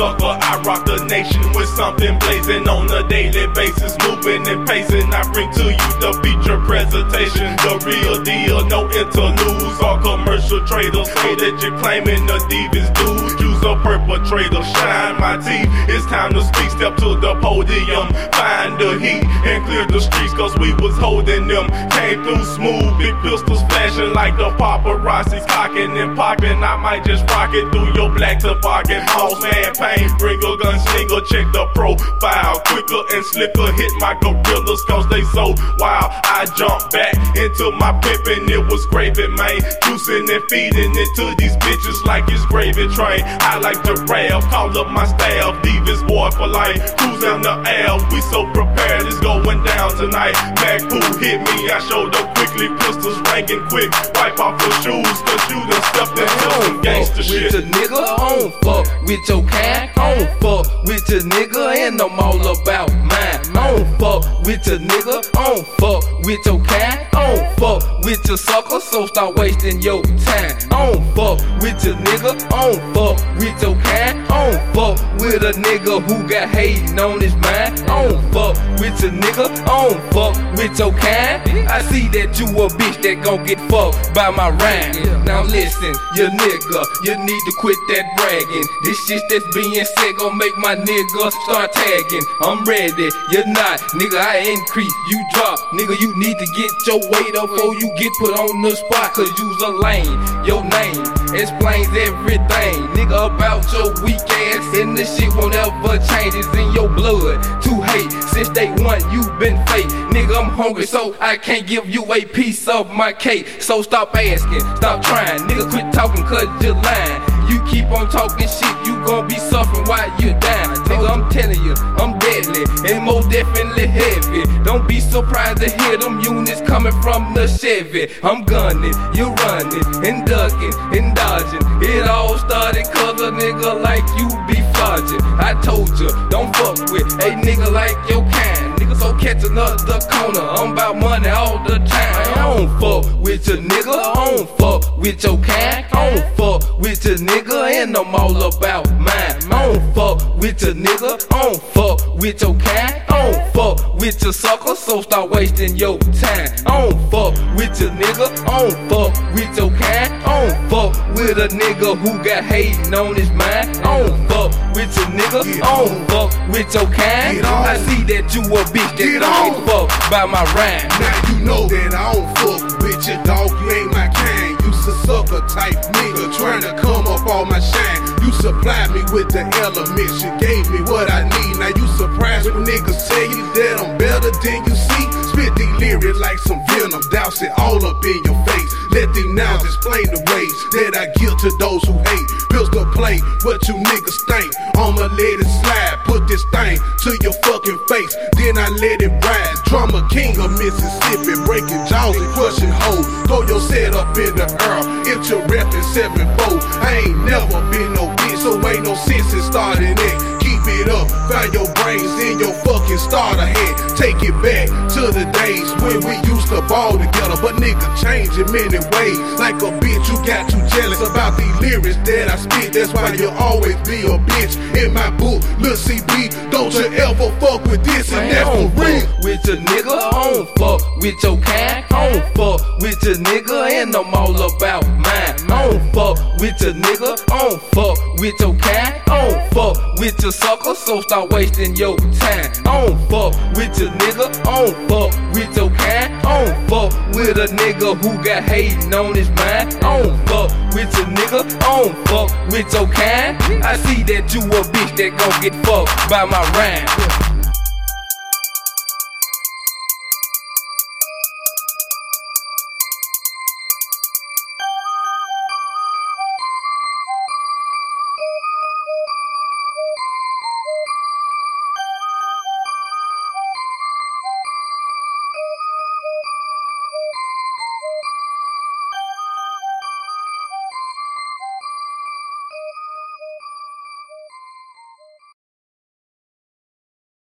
sucker. I rock the nation with something blazing on a daily basis. Moving and pacing, I bring to you the feature presentation. The real deal, no interludes or commercial traders. Say that you're claiming the dudes. Use a perpetrator, shine my teeth. It's time to speak, step to the podium. Find the heat and clear the streets, cause we was holding them. Came through smooth, big pistols flashing like the paparazzi cocking and popping. I might just rock it through your black toboggan. Boss man, pain bringer, gunslinger, check the profile. Quicker and slicker, hit my gorillas, cause they so wild. I jumped back into my pimpin', it was gravy, man. Juicing and feeding it to these bitches like it's gravy train. I like to rap, call up my staff, Divas boy for life. Cruising the L, we so prepared, it's going down tonight. Back pool hit me, I showed up quickly, pistols ringing quick. Wipe off your shoes, cause you done stepped into some gangster shit. With a nigga, I don't fuck with your. I don't fuck with your nigga, and I'm all about mine. I don't fuck with your nigga, I don't fuck with your. I don't fuck with your sucker, so stop wasting your time. I don't fuck with your nigga, I don't fuck with your kind. I don't fuck with a nigga who got hating on his mind. I don't fuck with your nigga, I don't fuck with your kind. I see that you a bitch that gon' get fucked by my rhyme. Now listen, you nigga, you need to quit that bragging. This shit that's being said gon' make my nigga start tagging. I'm ready, you're not, nigga. I increase, you drop, nigga. You need to get your weight up before you get put on the spot. Cause you's a lane, your name explains everything, nigga. About your weak ass, and this shit won't ever change. It's in your blood to hate. Since day one, you been fake, nigga. I'm hungry, so I can't give you a piece of my cake. So stop asking, stop trying, nigga. Quit talking, cause you're lying. You keep on talking shit, you gon' be suffering while you dying. Nigga, I'm telling you, I'm deadly and most definitely heavy. Don't be surprised to hear them units coming from the Chevy. I'm gunning, you running and ducking and dodging. It all started cause a nigga like you be fudging. I told you, don't fuck with a nigga like your kind. Nigga, so catch another corner. I'm about money all the time. I don't fuck with your nigga, I don't fuck with your kind. I don't fuck with your nigga, and I'm all about mine. I don't fuck with your nigga, I don't fuck with your kind. I don't fuck with your sucker, so stop wasting your time. I don't fuck with your nigga, I don't fuck with your kind. I don't fuck with a nigga who got hating on his mind. I don't fuck with your nigga, I don't fuck with your kind. I see that you a bitch that Get don't on. get fucked by my rhyme. Now you know that I don't fuck with your dog, you ain't my kind. You a sucker type nigga trying to come up on my shine. Supplied me with the elements, you gave me what I need. Now you surprised when niggas tell you that I'm better than you see. Spit lyrics like some venom, douse it all up in your face. Let these nouns explain the ways that I give to those who hate. Pistol play what you niggas think. I'ma let it slide, put this thing to your fucking face. Then I let it ride. Drummer king of Mississippi, breaking jaws and crushing hoes. Throw your set up in the air. If you're rapping seven fold, I ain't never been your brains in your fucking starter head. Take it back to the days when we used to ball together, but nigga change in many ways. Like a bitch, you got too jealous about these lyrics that I spit. That's why you'll always be a bitch in my book. Lil CB, don't you ever fuck with this and that's don't for real. with your nigga, I don't fuck with your kind. I don't fuck with your nigga, and I'm all about mine. I don't fuck with your nigga, I don't fuck with your kind. I don't fuck with your sucker, so stop wasting your time. I don't fuck with your nigga, I don't fuck with your kind. I don't fuck with a nigga who got hating on his mind. I don't fuck with your nigga, I don't fuck with your kind. I see that you a bitch that gon' get fucked by my rhyme.